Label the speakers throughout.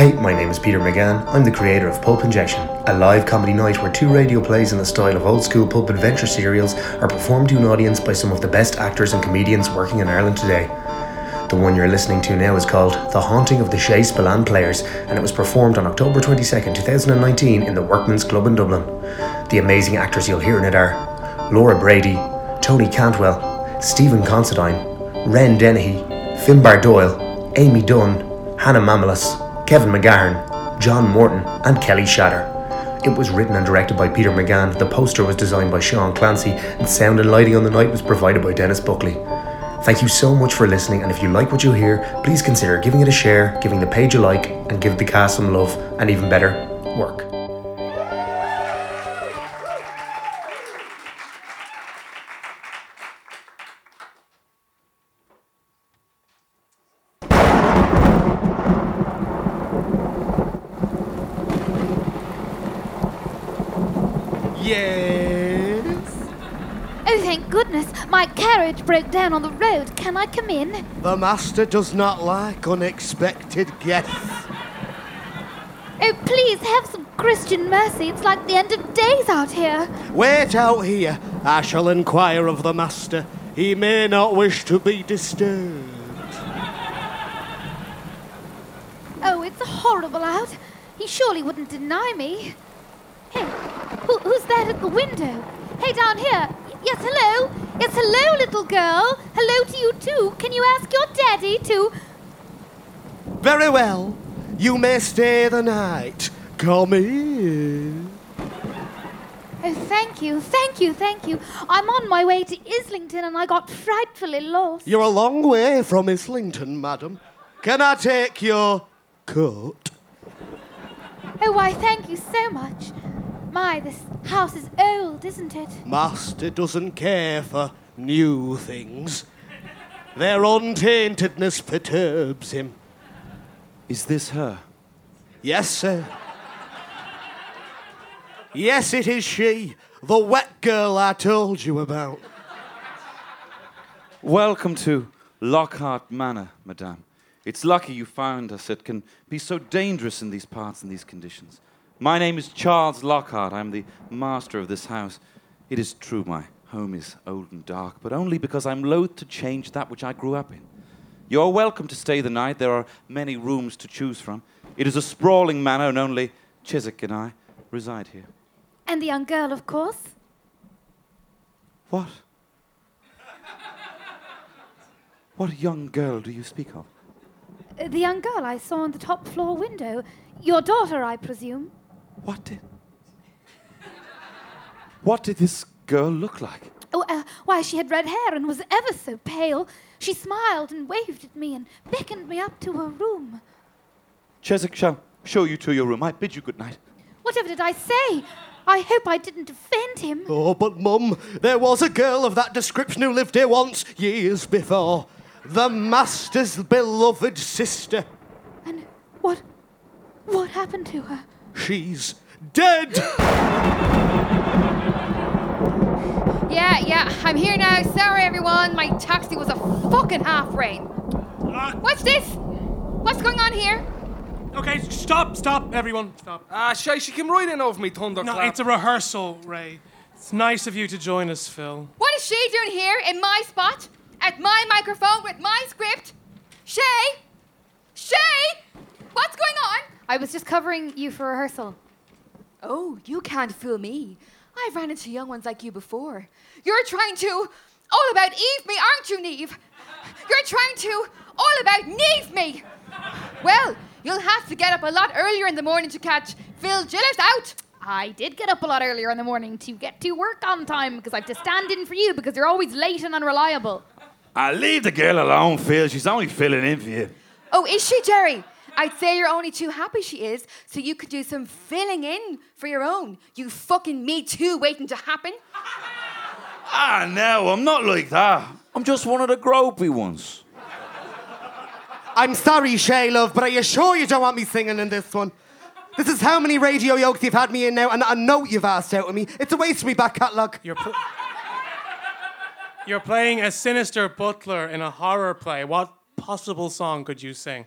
Speaker 1: Hey, my name is Peter McGann. I'm the creator of Pulp Injection, a live comedy night where two radio plays in the style of old school pulp adventure serials are performed to an audience by some of the best actors and comedians working in Ireland today. The one you're listening to now is called The Haunting of the Shay Spillane Players, and it was performed on October 22nd, 2019 in the Workman's Club in Dublin. The amazing actors you'll hear in it are Laura Brady, Tony Cantwell, Stephen Considine, Ren Dennehy, Finbar Doyle, Amy Dunn, Hannah Mamelas, Kevin McGahern, John Morton, and Kelly Shatter. It was written and directed by Peter McGann, the poster was designed by Sean Clancy, and sound and lighting on the night was provided by Dennis Buckley. Thank you so much for listening, and if you like what you hear, please consider giving it a share, giving the page a like, and give the cast some love, and even better, work.
Speaker 2: Yes.
Speaker 3: Oh, thank goodness. My carriage broke down on the road. Can I come in?
Speaker 2: The master does not like unexpected guests.
Speaker 3: Oh, please have some Christian mercy. It's like the end of days out here.
Speaker 2: Wait out here. I shall inquire of the master. He may not wish to be disturbed.
Speaker 3: Oh, it's horrible out. He surely wouldn't deny me. Who, who's that at the window? Hey, down here. Yes, hello. Yes, hello, little girl. Hello to you too. Can you ask your daddy to?
Speaker 2: Very well. You may stay the night. Come in.
Speaker 3: Oh, thank you, thank you, thank you. I'm on my way to Islington and I got frightfully lost.
Speaker 2: You're a long way from Islington, madam. Can I take your coat?
Speaker 3: Oh, why, thank you so much. My, this house is old, isn't it?
Speaker 2: Master doesn't care for new things. Their untaintedness perturbs him.
Speaker 4: Is this her?
Speaker 2: Yes, sir. Yes, it is she, the wet girl I told you about.
Speaker 4: Welcome to Lockhart Manor, madame. It's lucky you found us. It can be so dangerous in these parts and these conditions. My name is Charles Lockhart. I'm the master of this house. It is true my home is old and dark, but only because I'm loath to change that which I grew up in. You're welcome to stay the night. There are many rooms to choose from. It is a sprawling manor, and only Chiswick and I reside here.
Speaker 3: And the young girl, of course.
Speaker 4: What? What young girl do you speak of?
Speaker 3: Uh, The young girl I saw on the top floor window. Your daughter, I presume.
Speaker 4: What did. What did this girl look like?
Speaker 3: Oh, uh, why, she had red hair and was ever so pale. She smiled and waved at me and beckoned me up to her room.
Speaker 4: Chiswick shall show you to your room. I bid you good night.
Speaker 3: Whatever did I say? I hope I didn't offend him.
Speaker 2: Oh, but Mum, there was a girl of that description who lived here once, years before. The Master's beloved sister.
Speaker 3: And what. what happened to her?
Speaker 2: She's dead!
Speaker 5: Yeah, yeah, I'm here now. Sorry, everyone. My taxi was a fucking half rain. What's this? What's going on here?
Speaker 6: Okay, stop, stop, everyone, stop.
Speaker 7: Ah, shy, she came right in over me thunderclap.
Speaker 6: No, it's a rehearsal, Ray. It's nice of you to join us, Phil.
Speaker 5: What is she doing here in my spot? At my microphone with my script? Shay? Shay? What's going on?
Speaker 8: I was just covering you for rehearsal.
Speaker 5: Oh, you can't fool me. I've ran into young ones like you before. You're trying to all about Eve me, aren't you, Neve? You're trying to all about Neve me. Well, you'll have to get up a lot earlier in the morning to catch Phil Gillis out.
Speaker 8: I did get up a lot earlier in the morning to get to work on time because I have to stand in for you because you're always late and unreliable.
Speaker 4: I leave the girl alone, Phil. She's only filling in for you.
Speaker 5: Oh, is she, Jerry? I'd say you're only too happy she is, so you could do some filling in for your own. You fucking me too waiting to happen.
Speaker 4: Ah, no, I'm not like that. I'm just one of the gropey ones.
Speaker 2: I'm sorry, Shay, love, but are you sure you don't want me singing in this one? This is how many radio yokes you've had me in now, and I know you've asked out of me. It's a waste of me back catalogue.
Speaker 6: You're, pl- You're playing a sinister butler in a horror play. What possible song could you sing?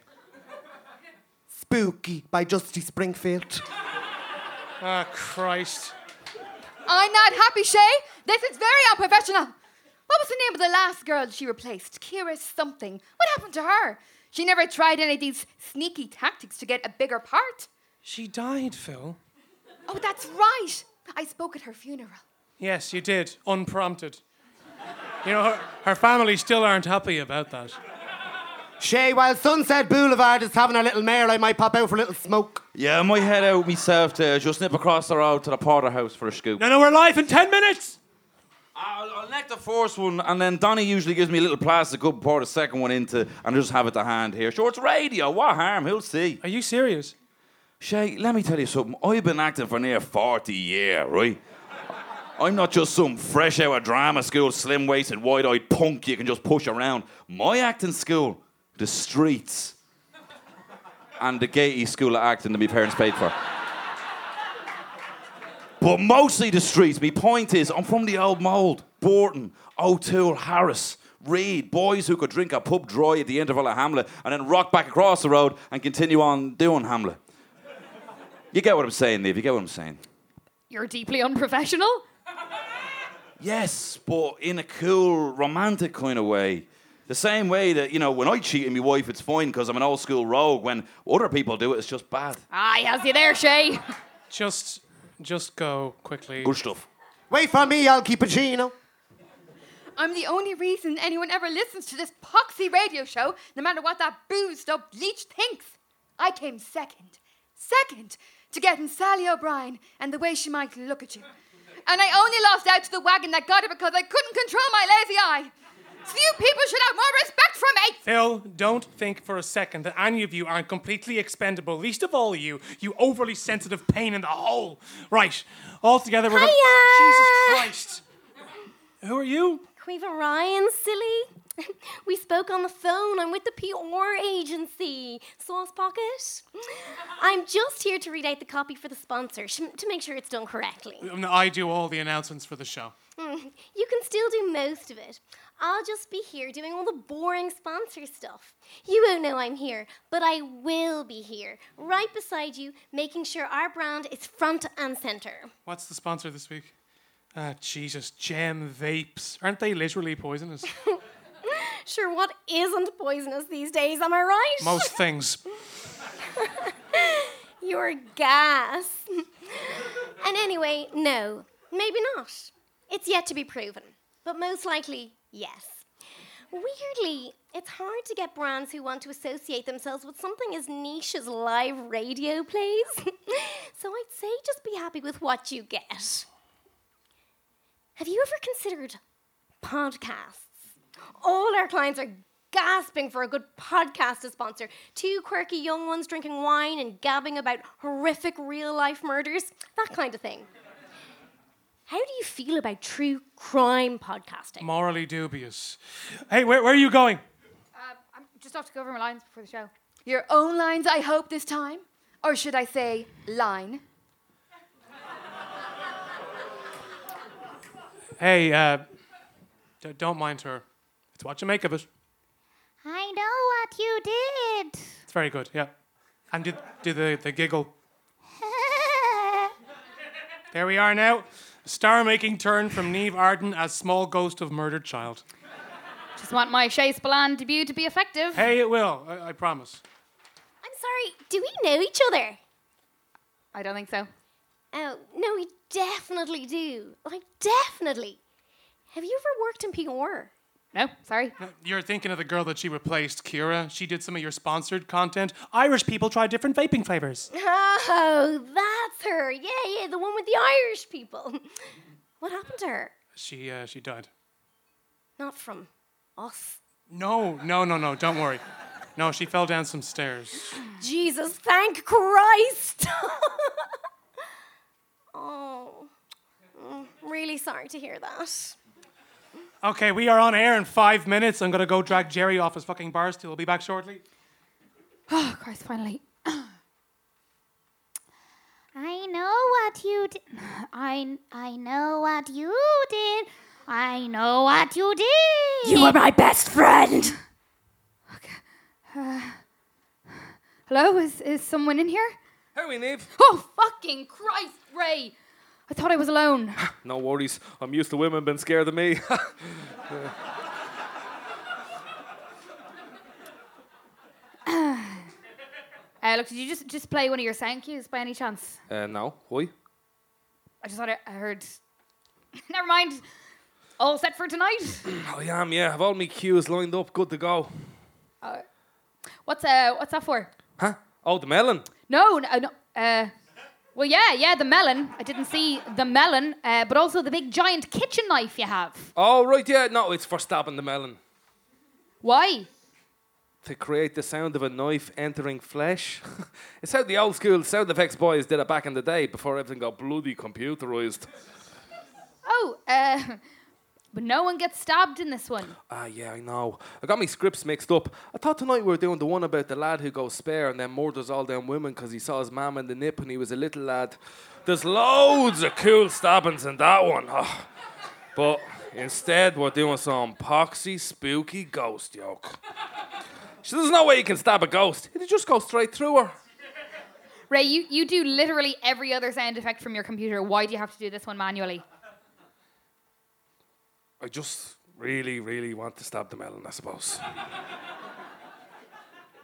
Speaker 2: Spooky by Dusty Springfield.
Speaker 6: Ah, Christ.
Speaker 5: I'm not happy, Shay. This is very unprofessional. What was the name of the last girl she replaced? Kira something. What happened to her? She never tried any of these sneaky tactics to get a bigger part.
Speaker 6: She died, Phil.
Speaker 5: Oh, that's right. I spoke at her funeral.
Speaker 6: Yes, you did, unprompted. You know, her, her family still aren't happy about that.
Speaker 2: Shay, while Sunset Boulevard is having a little mare, I might pop out for a little smoke.
Speaker 4: Yeah, I might head out myself to just nip across the road to the porterhouse for a scoop.
Speaker 6: No, no, we're live in 10 minutes!
Speaker 4: I'll, I'll neck the first one, and then Donny usually gives me a little plastic cup, pour the second one into, and just have it to hand here. Sure, it's radio. What harm? Who'll see?
Speaker 6: Are you serious?
Speaker 4: Shay, let me tell you something. I've been acting for near 40 years, right? I'm not just some fresh out of drama school, slim waisted, wide eyed punk you can just push around. My acting school, the streets, and the Gaiety School of Acting that my parents paid for. But mostly the streets. My point is, I'm from the old mould. Burton, O'Toole, Harris, Reed, boys who could drink a pub dry at the interval of Hamlet and then rock back across the road and continue on doing Hamlet. You get what I'm saying, Neve? You get what I'm saying?
Speaker 8: You're deeply unprofessional.
Speaker 4: Yes, but in a cool, romantic kind of way. The same way that, you know, when I cheat on my wife, it's fine because I'm an old school rogue. When other people do it, it's just bad.
Speaker 8: Ah, he has you there, Shay.
Speaker 6: Just, just go quickly.
Speaker 4: Good stuff.
Speaker 2: Wait for me, I'll keep a Gino.
Speaker 5: I'm the only reason anyone ever listens to this poxy radio show, no matter what that boozed up leech thinks. I came second. Second to getting Sally O'Brien and the way she might look at you. And I only lost out to the wagon that got her because I couldn't control my lazy eye. So you people should have more respect for me.
Speaker 6: Phil, don't think for a second that any of you aren't completely expendable. Least of all you, you overly sensitive pain in the hole. Right, all together we're. gonna-
Speaker 9: Hiya!
Speaker 6: Jesus Christ! Who are you?
Speaker 9: Quiva Ryan, silly. We spoke on the phone. I'm with the PR agency. Sauce Pocket. I'm just here to read out the copy for the sponsor sh- to make sure it's done correctly.
Speaker 6: I do all the announcements for the show.
Speaker 9: Hmm, You can still do most of it. I'll just be here doing all the boring sponsor stuff. You won't know I'm here, but I will be here, right beside you, making sure our brand is front and center.
Speaker 6: What's the sponsor this week? Ah, Jesus, gem vapes. Aren't they literally poisonous?
Speaker 9: Sure, what isn't poisonous these days, am I right?
Speaker 6: Most things.
Speaker 9: Your gas. and anyway, no, maybe not. It's yet to be proven, but most likely, yes. Weirdly, it's hard to get brands who want to associate themselves with something as niche as live radio plays. so I'd say just be happy with what you get. Have you ever considered podcasts? All our clients are gasping for a good podcast to sponsor. Two quirky young ones drinking wine and gabbing about horrific real life murders, that kind of thing. How do you feel about true crime podcasting?
Speaker 6: Morally dubious. Hey, where, where are you going?
Speaker 8: Uh, I'm just off to go over my lines before the show.
Speaker 5: Your own lines, I hope, this time. Or should I say, line?
Speaker 6: Hey, uh, d- don't mind her. It's what you make of it.
Speaker 3: I know what you did.
Speaker 6: It's very good, yeah. And do, do the, the giggle. There we are now. A star making turn from Neve Arden as small ghost of murdered child.
Speaker 8: Just want my Shay Spillane debut to be effective.
Speaker 6: Hey, it will, I, I promise.
Speaker 9: I'm sorry, do we know each other?
Speaker 8: I don't think so.
Speaker 9: Oh, no, we definitely do. Like, definitely. Have you ever worked in PR?
Speaker 8: No, sorry.
Speaker 6: Uh, you're thinking of the girl that she replaced, Kira. She did some of your sponsored content. Irish people try different vaping flavors.
Speaker 9: Oh, that's her. Yeah, yeah, the one with the Irish people. What happened to her?
Speaker 6: She, uh, she died.
Speaker 9: Not from us.
Speaker 6: No, no, no, no, don't worry. No, she fell down some stairs.
Speaker 9: Jesus, thank Christ! oh, Mm, really sorry to hear that.
Speaker 6: Okay, we are on air in five minutes. I'm gonna go drag Jerry off his fucking bar stool. I'll be back shortly.
Speaker 8: Oh, Christ, finally.
Speaker 3: I know what you did. I I know what you did. I know what you did.
Speaker 9: You were my best friend! Okay.
Speaker 8: Uh, hello, is, is someone in here?
Speaker 7: How we, Neve?
Speaker 8: Oh, fucking Christ, Ray! I thought I was alone.
Speaker 7: No worries. I'm used to women being scared of me.
Speaker 8: Uh, look, did you just, just play one of your sound cues by any chance?
Speaker 7: uh, no. Why?
Speaker 8: I just thought I, I heard. Never mind. All set for tonight.
Speaker 7: I am, yeah. I've all my cues lined up, good to go.
Speaker 8: What's uh, what's that for?
Speaker 7: Huh? Oh, the melon.
Speaker 8: No, no, no. Uh, well, yeah, yeah, the melon. I didn't see the melon, uh, but also the big giant kitchen knife you have.
Speaker 7: Oh, right, yeah. No, it's for stabbing the melon.
Speaker 8: Why?
Speaker 7: To create the sound of a knife entering flesh. it's how the old school sound effects boys did it back in the day before everything got bloody computerized.
Speaker 8: Oh, uh, but no one gets stabbed in this one.
Speaker 7: Ah, yeah, I know. I got my scripts mixed up. I thought tonight we were doing the one about the lad who goes spare and then murders all them women because he saw his mam in the nip when he was a little lad. There's loads of cool stabbings in that one. Ah. But instead, we're doing some poxy, spooky ghost joke. So there's no way you can stab a ghost. It'll just go straight through her.
Speaker 8: Ray, you, you do literally every other sound effect from your computer. Why do you have to do this one manually?
Speaker 7: I just really, really want to stab the melon, I suppose.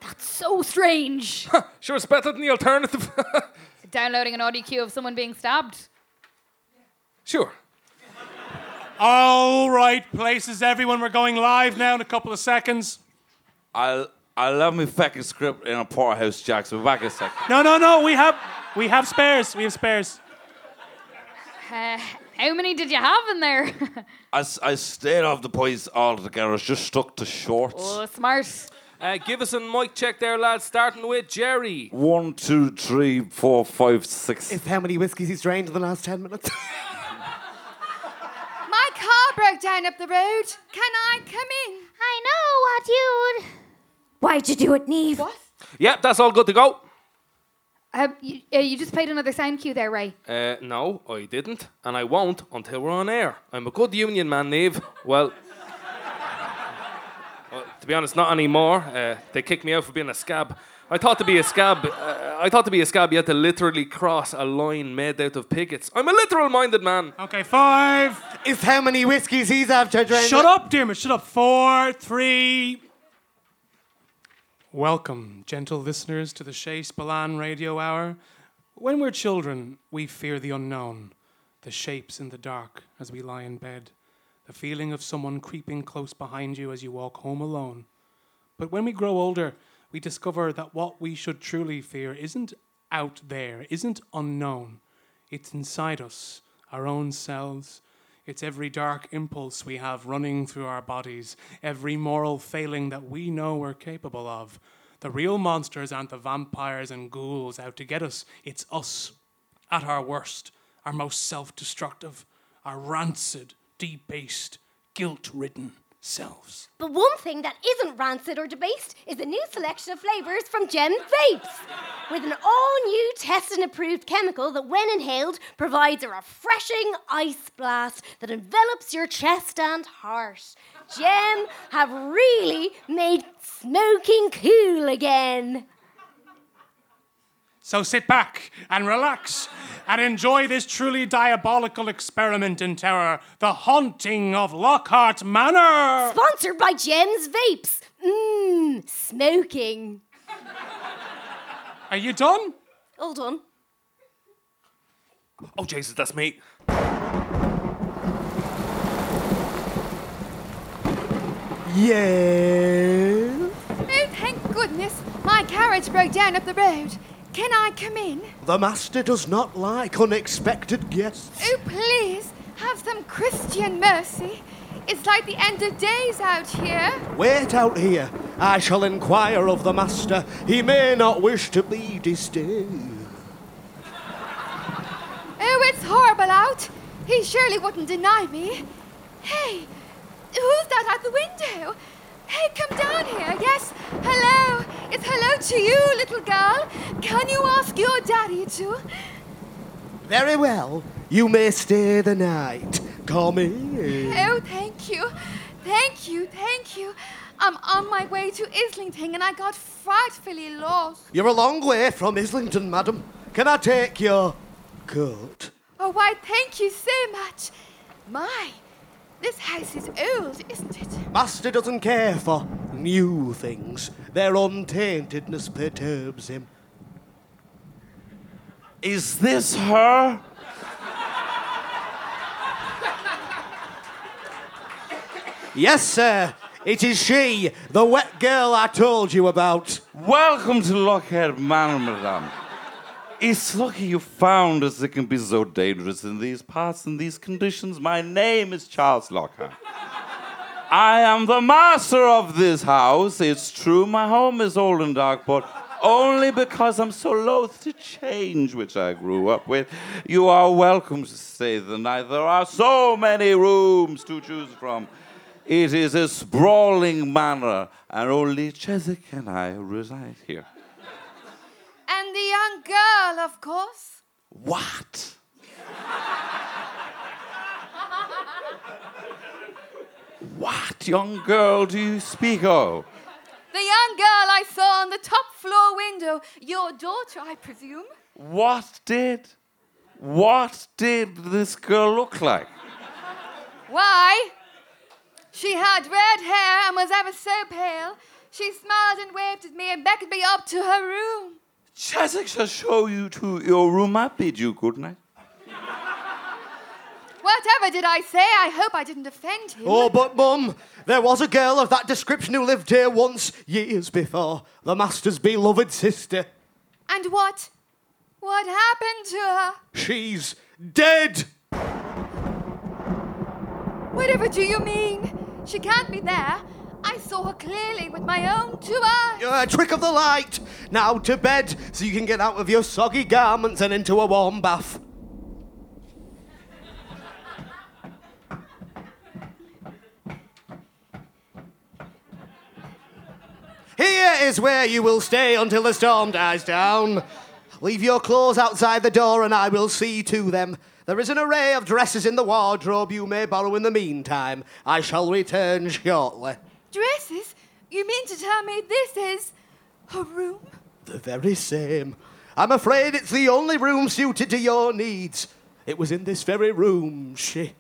Speaker 8: That's so strange.
Speaker 7: Sure, it's better than the alternative.
Speaker 8: Downloading an audio cue of someone being stabbed.
Speaker 7: sure.
Speaker 6: All right, places, everyone. We're going live now in a couple of seconds.
Speaker 4: I'll I love me fucking script in a porterhouse, Jack. So back in a sec.
Speaker 6: No, no, no. We have we have spares. We have spares.
Speaker 8: Uh, how many did you have in there?
Speaker 4: I, s- I stayed off the boys altogether. I was just stuck to shorts.
Speaker 8: oh, smart.
Speaker 7: Uh, give us a mic check there, lads, starting with Jerry.
Speaker 4: One, two, three, four, five, six.
Speaker 2: Is how many whiskies he's drained in the last 10 minutes?
Speaker 5: My car broke down up the road. Can I come in?
Speaker 3: I know what you'd. Why'd you do it, Neve?
Speaker 5: What?
Speaker 7: Yep, that's all good to go.
Speaker 8: Uh, you, uh, you just played another sound cue there, Ray.
Speaker 7: Uh, no, I didn't, and I won't until we're on air. I'm a good union man, Neve. Well, well to be honest, not anymore. Uh, they kicked me out for being a scab. I thought to be a scab, uh, I thought to be a scab, you had to literally cross a line made out of pickets. I'm a literal-minded man.
Speaker 6: Okay, five.
Speaker 2: Is how many whiskies he's after drained?
Speaker 6: Shut up, Dermot. Shut up. Four, three. Welcome, gentle listeners, to the Shay Spillane Radio Hour. When we're children, we fear the unknown, the shapes in the dark as we lie in bed, the feeling of someone creeping close behind you as you walk home alone. But when we grow older, we discover that what we should truly fear isn't out there, isn't unknown. It's inside us, our own selves. It's every dark impulse we have running through our bodies, every moral failing that we know we're capable of. The real monsters aren't the vampires and ghouls out to get us, it's us at our worst, our most self destructive, our rancid, debased, guilt ridden selves.
Speaker 9: But one thing that isn't rancid or debased is a new selection of flavours from Gem Vapes. With an all new tested and approved chemical that, when inhaled, provides a refreshing ice blast that envelops your chest and heart. Gem have really made smoking cool again.
Speaker 6: So sit back and relax and enjoy this truly diabolical experiment in terror the haunting of Lockhart Manor!
Speaker 9: Sponsored by Gems Vapes. Mmm, smoking.
Speaker 6: Are you done?
Speaker 9: All done.
Speaker 7: Oh, Jesus, that's me.
Speaker 2: Yeah.
Speaker 5: Oh, thank goodness. My carriage broke down up the road. Can I come in?
Speaker 2: The master does not like unexpected guests.
Speaker 5: Oh, please, have some Christian mercy. It's like the end of days out here.
Speaker 2: Wait out here. I shall inquire of the master. He may not wish to be disturbed.
Speaker 5: Oh, it's horrible out. He surely wouldn't deny me. Hey, who's that at the window? Hey, come down here. Yes, hello. It's hello to you, little girl. Can you ask your daddy to?
Speaker 2: Very well. You may stay the night. Call me.
Speaker 5: Oh, thank you. Thank you, thank you. I'm on my way to Islington and I got frightfully lost.
Speaker 2: You're a long way from Islington, madam. Can I take your coat?
Speaker 5: Oh, why, thank you so much. My, this house is old, isn't it?
Speaker 2: Master doesn't care for new things. Their untaintedness perturbs him.
Speaker 4: Is this her?
Speaker 2: Yes, sir. It is she, the wet girl I told you about.
Speaker 4: Welcome to Lockhart Manor, madame. It's lucky you found us. It can be so dangerous in these parts, and these conditions. My name is Charles Lockhart. I am the master of this house. It's true, my home is old and dark, but only because I'm so loath to change, which I grew up with. You are welcome to stay the night. There are so many rooms to choose from. It is a sprawling manor, and only Chiswick and I reside here.
Speaker 5: Young girl, of course.
Speaker 4: What? what young girl do you speak of?
Speaker 5: The young girl I saw on the top floor window. Your daughter, I presume.
Speaker 4: What did? What did this girl look like?
Speaker 5: Why? She had red hair and was ever so pale. She smiled and waved at me and beckoned me up to her room.
Speaker 4: Chiswick shall show you to your room. I bid you good night.
Speaker 5: Whatever did I say? I hope I didn't offend him.
Speaker 2: Oh, but mum, there was a girl of that description who lived here once, years before. The master's beloved sister.
Speaker 5: And what? What happened to her?
Speaker 2: She's dead.
Speaker 5: Whatever do you mean? She can't be there. I saw her clearly with my own two eyes.
Speaker 2: A trick of the light. Now to bed, so you can get out of your soggy garments and into a warm bath. Here is where you will stay until the storm dies down. Leave your clothes outside the door and I will see to them. There is an array of dresses in the wardrobe you may borrow in the meantime. I shall return shortly.
Speaker 5: Dresses? You mean to tell me this is her room?
Speaker 2: The very same. I'm afraid it's the only room suited to your needs. It was in this very room she.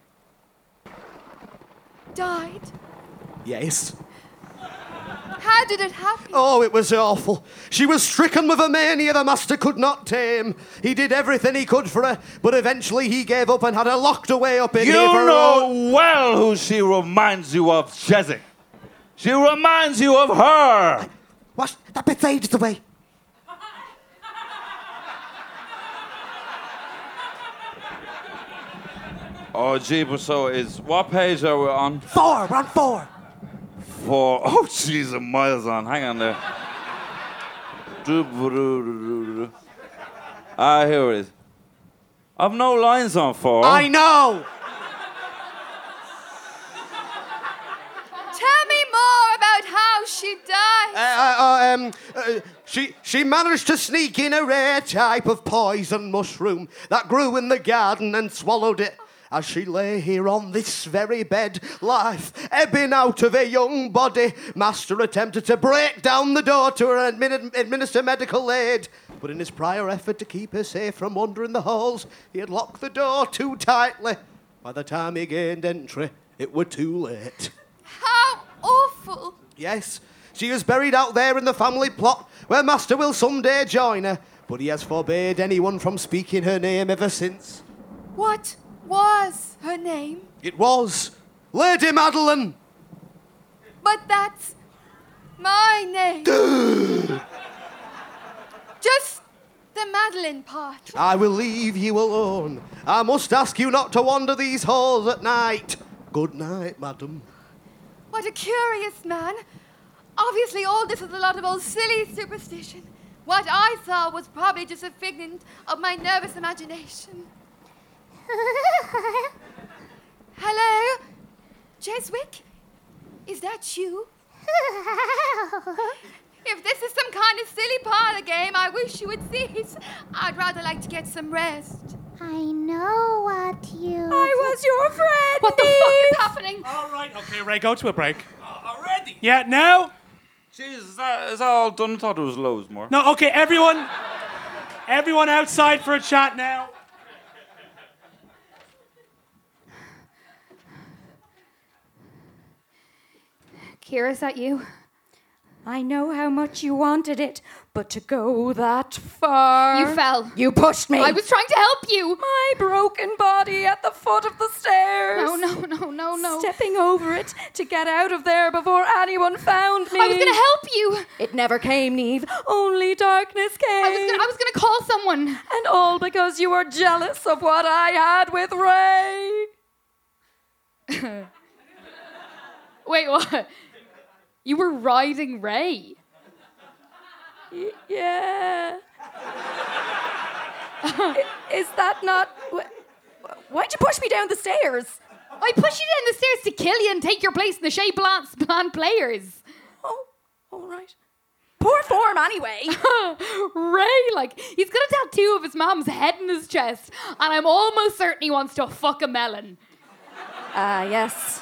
Speaker 5: Died?
Speaker 2: Yes.
Speaker 5: How did it happen?
Speaker 2: Oh, it was awful. She was stricken with a mania the master could not tame. He did everything he could for her, but eventually he gave up and had her locked away up in
Speaker 4: You
Speaker 2: here for
Speaker 4: know
Speaker 2: own-
Speaker 4: well who she reminds you of, Chiswick. She reminds you of her.
Speaker 2: What? That bit's ages away.
Speaker 4: Oh, jeepers, so is what page are we on?
Speaker 2: Four, we're on four.
Speaker 4: For oh, jeez, a miles on. Hang on there. Ah, here it is. I've no lines on four.
Speaker 2: I know.
Speaker 5: Tell me more about how she died.
Speaker 2: Uh, uh, um, uh, she, she managed to sneak in a rare type of poison mushroom that grew in the garden and swallowed it. As she lay here on this very bed, life ebbing out of her young body, Master attempted to break down the door to her and admin- administer medical aid. But in his prior effort to keep her safe from wandering the halls, he had locked the door too tightly. By the time he gained entry, it were too late.
Speaker 5: How awful.
Speaker 2: Yes, she is buried out there in the family plot where Master will someday join her, but he has forbade anyone from speaking her name ever since.
Speaker 5: What was her name?
Speaker 2: It was Lady Madeline.
Speaker 5: But that's my name. Just the Madeline part.
Speaker 2: I will leave you alone. I must ask you not to wander these halls at night. Good night, madam.
Speaker 5: What a curious man. Obviously, all this is a lot of old silly superstition. What I saw was probably just a figment of my nervous imagination. Hello? Chiswick? Is that you? If this is some kind of silly parlor game, I wish you would cease. I'd rather like to get some rest.
Speaker 3: I know what you.
Speaker 5: I was your friend.
Speaker 8: What the fuck is happening?
Speaker 6: All right, okay, Ray, go to a break.
Speaker 4: Uh, Ray,
Speaker 7: ready.
Speaker 6: Yeah, now?
Speaker 4: Jesus, is that, is that all done? I thought there was loads more.
Speaker 6: No, okay, everyone. Everyone outside for a chat now.
Speaker 8: Kira, is that you?
Speaker 10: I know how much you wanted it, but to go that far.
Speaker 8: You fell.
Speaker 10: You pushed me.
Speaker 8: I was trying to help you.
Speaker 10: My broken body at the foot of the stairs.
Speaker 8: No, no, no, no, no.
Speaker 10: Stepping over it to get out of there before anyone found me.
Speaker 8: I was gonna help you.
Speaker 10: It never came, Neve. Only darkness came.
Speaker 8: I was gonna, I was gonna call someone.
Speaker 10: And all because you were jealous of what I had with Ray.
Speaker 8: Wait, what? You were riding Ray.
Speaker 10: Yeah. Is that not. wh- Why'd you push me down the stairs?
Speaker 8: I pushed you down the stairs to kill you and take your place in the Shea Blan, Blan players.
Speaker 10: Oh, all right. Poor form, anyway.
Speaker 8: Ray, like, he's got a tattoo of his mom's head in his chest, and I'm almost certain he wants to fuck a melon.
Speaker 10: Ah, yes.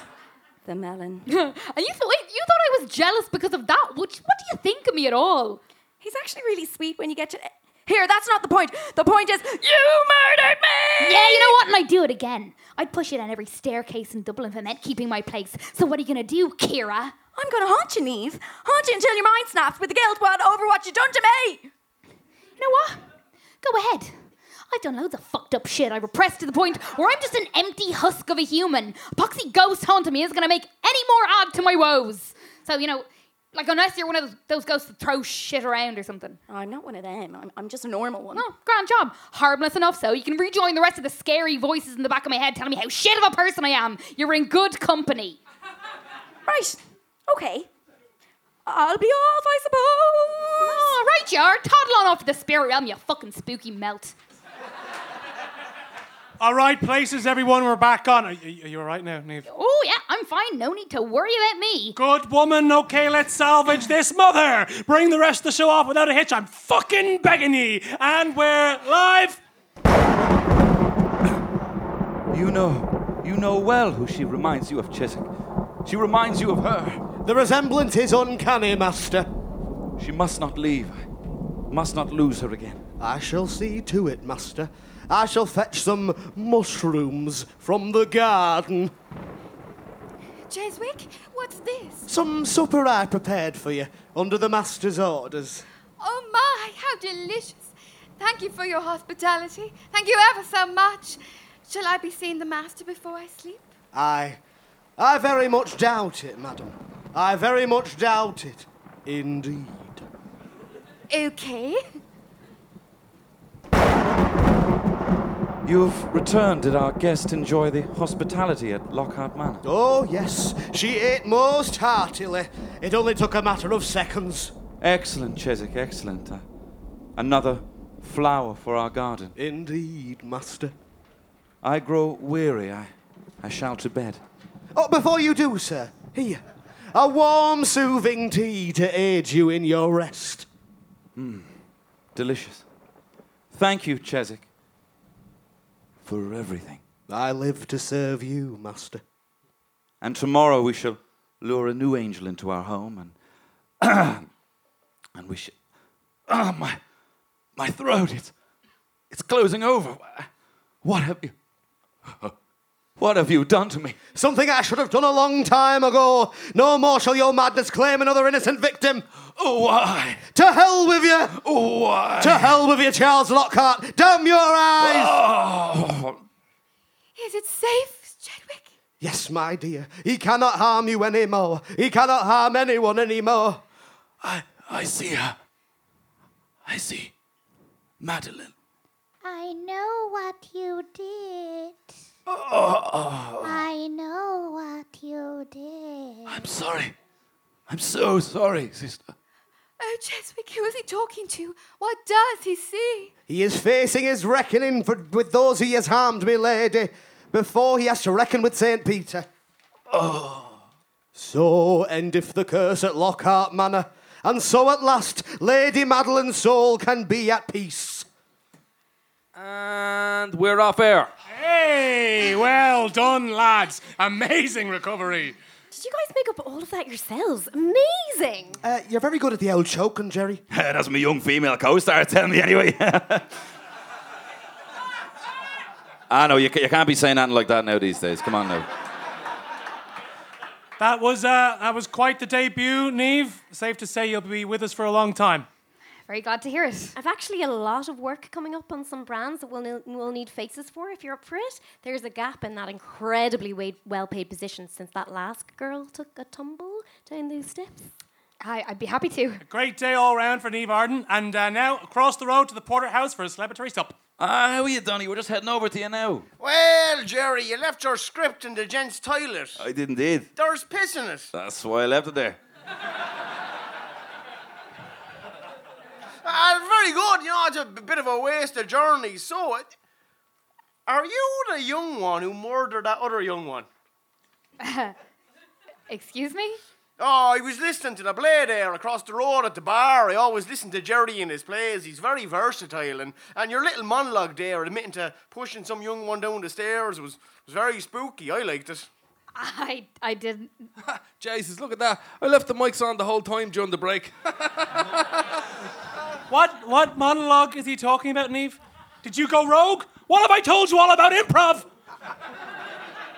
Speaker 10: The melon.
Speaker 8: and you thought, wait, you thought I was jealous because of that? What, what do you think of me at all?
Speaker 10: He's actually really sweet when you get to. Here, that's not the point. The point is, you murdered me!
Speaker 8: Yeah, you know what? And I'd do it again. I'd push you down every staircase in Dublin if I meant keeping my place. So what are you gonna do, Kira?
Speaker 10: I'm gonna haunt you, Neve. Haunt you until your mind snaps with the guilt what over what you done to me.
Speaker 8: You know what? Go ahead. I've done loads of fucked up shit. I repressed to the point where I'm just an empty husk of a human. Poxy ghost haunting me isn't gonna make any more add to my woes. So, you know, like unless you're one of those, those ghosts that throw shit around or something.
Speaker 10: I'm not one of them. I'm, I'm just a normal one.
Speaker 8: No, grand job. Harmless enough so you can rejoin the rest of the scary voices in the back of my head telling me how shit of a person I am. You're in good company.
Speaker 10: Right. Okay. I'll be off, I suppose.
Speaker 8: Oh, right, you are. Toddle on off to the spirit realm, you fucking spooky melt.
Speaker 6: All right, places, everyone, we're back on. Are, you- are you all right now, Neve?
Speaker 8: Oh, yeah, I'm fine. No need to worry about me.
Speaker 6: Good woman. Okay, let's salvage this mother. Bring the rest of the show off without a hitch. I'm fucking begging ye. And we're live.
Speaker 4: You know, you know well who she reminds you of, Chiswick. She reminds you of her.
Speaker 2: The resemblance is uncanny, Master.
Speaker 4: She must not leave. Must not lose her again.
Speaker 2: I shall see to it, Master. I shall fetch some mushrooms from the garden.
Speaker 5: Chiswick, what's this?
Speaker 2: Some supper I prepared for you under the Master's orders.
Speaker 5: Oh my, how delicious. Thank you for your hospitality. Thank you ever so much. Shall I be seeing the master before I sleep?
Speaker 2: I. I very much doubt it, madam. I very much doubt it. Indeed.
Speaker 5: Okay.
Speaker 4: You've returned. Did our guest enjoy the hospitality at Lockhart Manor?
Speaker 2: Oh, yes, she ate most heartily. It only took a matter of seconds.
Speaker 4: Excellent, Chiswick, excellent. Uh, another flower for our garden.
Speaker 2: Indeed, Master.
Speaker 4: I grow weary. I, I shall to bed.
Speaker 2: Oh, before you do, sir, here. A warm, soothing tea to aid you in your rest. Hmm.
Speaker 4: Delicious. Thank you, Chiswick, for everything.
Speaker 2: I live to serve you, Master.
Speaker 4: And tomorrow we shall lure a new angel into our home, and and we shall. Oh my, my throat! It's it's closing over. What have you? What have you done to me?
Speaker 2: Something I should have done a long time ago. No more shall your madness claim another innocent victim.
Speaker 4: Oh, why?
Speaker 2: To hell with you!
Speaker 4: Oh, why?
Speaker 2: To hell with you, Charles Lockhart! Damn your eyes!
Speaker 4: Oh,
Speaker 5: Is it safe, Chiswick?
Speaker 2: Yes, my dear. He cannot harm you anymore. He cannot harm anyone anymore.
Speaker 4: I I see her. I see Madeline.
Speaker 3: I know what you did.
Speaker 4: Oh,
Speaker 3: I know what you did.
Speaker 4: I'm sorry. I'm so sorry, sister.
Speaker 5: Oh, Chiswick, who is he talking to? What does he see?
Speaker 2: He is facing his reckoning for, with those he has harmed, me lady, before he has to reckon with St. Peter. Oh. So endeth the curse at Lockhart Manor, and so at last Lady Madeline's soul can be at peace.
Speaker 7: And we're off air.
Speaker 6: Hey, well done, lads. Amazing recovery.
Speaker 5: Did
Speaker 9: you guys make up all of that yourselves? Amazing.
Speaker 11: Uh, you're very good at the old choking, Jerry.
Speaker 4: That's my young female co-star telling me anyway. I know you, ca- you can't be saying anything like that now these days. Come on now.
Speaker 6: That was uh, that was quite the debut, Neve. Safe to say you'll be with us for a long time.
Speaker 8: Very glad to hear it.
Speaker 9: I've actually a lot of work coming up on some brands that we'll, ne- we'll need faces for if you're up for it. There's a gap in that incredibly wa- well paid position since that last girl took a tumble down those steps.
Speaker 8: I, I'd be happy to.
Speaker 6: Great day all round for Neve Arden. And uh, now across the road to the Porterhouse for a celebratory sup.
Speaker 4: Ah, how are you, Donny? We're just heading over to you now.
Speaker 12: Well, Jerry, you left your script in the gents' toilet.
Speaker 4: I did indeed.
Speaker 12: There's piss in it.
Speaker 4: That's why I left it there.
Speaker 12: Ah, very good. You know, it's a bit of a waste of journey. So, uh, are you the young one who murdered that other young one?
Speaker 8: Excuse me?
Speaker 12: Oh, I was listening to the play there across the road at the bar. I always listen to Jerry in his plays. He's very versatile, and, and your little monologue there, admitting to pushing some young one down the stairs, was, was very spooky. I liked it.
Speaker 8: I, I didn't.
Speaker 7: Jesus, look at that. I left the mics on the whole time during the break.
Speaker 6: What what monologue is he talking about, Neve? Did you go rogue? What have I told you all about improv?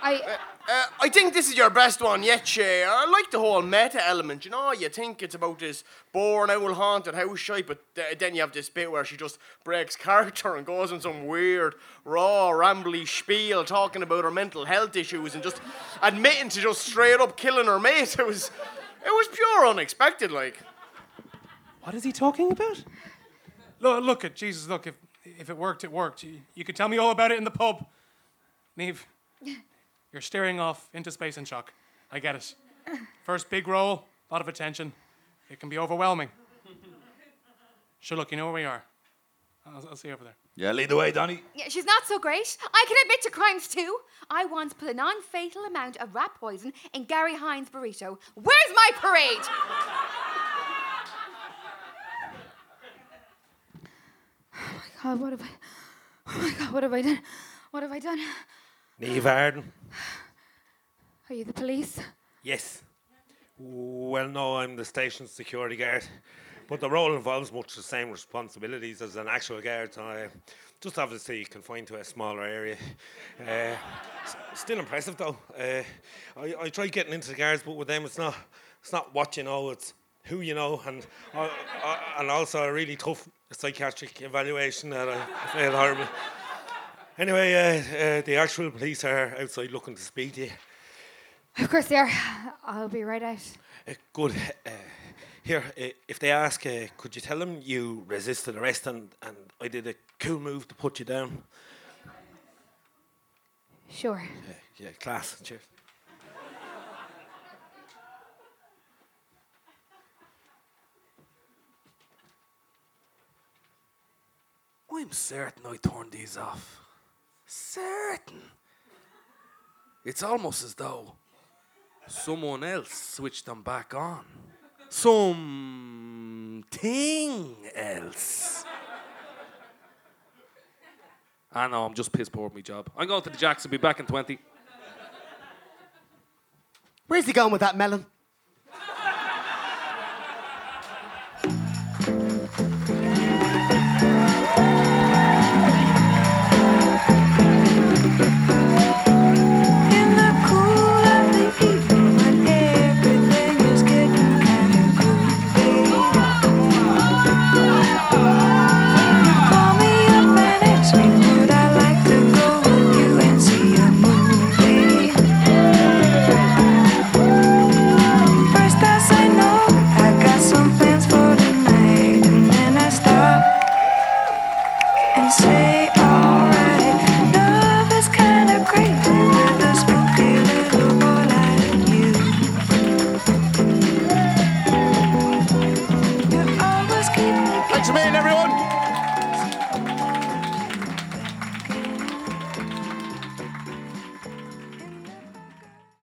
Speaker 8: I.
Speaker 12: Uh, I think this is your best one yet, Shay. I like the whole meta element. You know, you think it's about this born owl haunted house shite, but th- then you have this bit where she just breaks character and goes on some weird, raw, rambly spiel talking about her mental health issues and just admitting to just straight up killing her mate. It was, it was pure unexpected, like.
Speaker 6: What is he talking about? Look, look at Jesus. Look, if if it worked, it worked. You, you could tell me all about it in the pub. Neve, you're staring off into space in shock. I get it. First big role, a lot of attention. It can be overwhelming. Sure, look, you know where we are. I'll, I'll see you over there.
Speaker 4: Yeah, lead the way, Donny.
Speaker 5: Yeah, she's not so great. I can admit to crimes too. I once put a non fatal amount of rat poison in Gary Hines' burrito. Where's my parade?
Speaker 8: God, what have I. Oh my God, what have I done? What have I done?
Speaker 13: Neve Arden?
Speaker 8: Are you the police?
Speaker 13: Yes. Well, no, I'm the station security guard. But the role involves much the same responsibilities as an actual guard. So I just obviously confined to a smaller area. Uh, s- still impressive though. Uh, I, I tried getting into the guards, but with them it's not it's not what you know, it's who you know, and uh, uh, and also a really tough psychiatric evaluation that I failed horribly. Anyway, uh, uh, the actual police are outside looking to speak to you.
Speaker 8: Of course they are. I'll be right out.
Speaker 13: Uh, good. Uh, here, uh, if they ask, uh, could you tell them you resisted arrest and, and I did a cool move to put you down?
Speaker 8: Sure.
Speaker 13: Yeah, class. Cheers.
Speaker 7: I'm certain I turned these off. Certain. It's almost as though someone else switched them back on. Something else. Ah, I know, I'm just piss poor at my job. I'm going to the Jackson, be back in 20.
Speaker 11: Where's he going with that melon?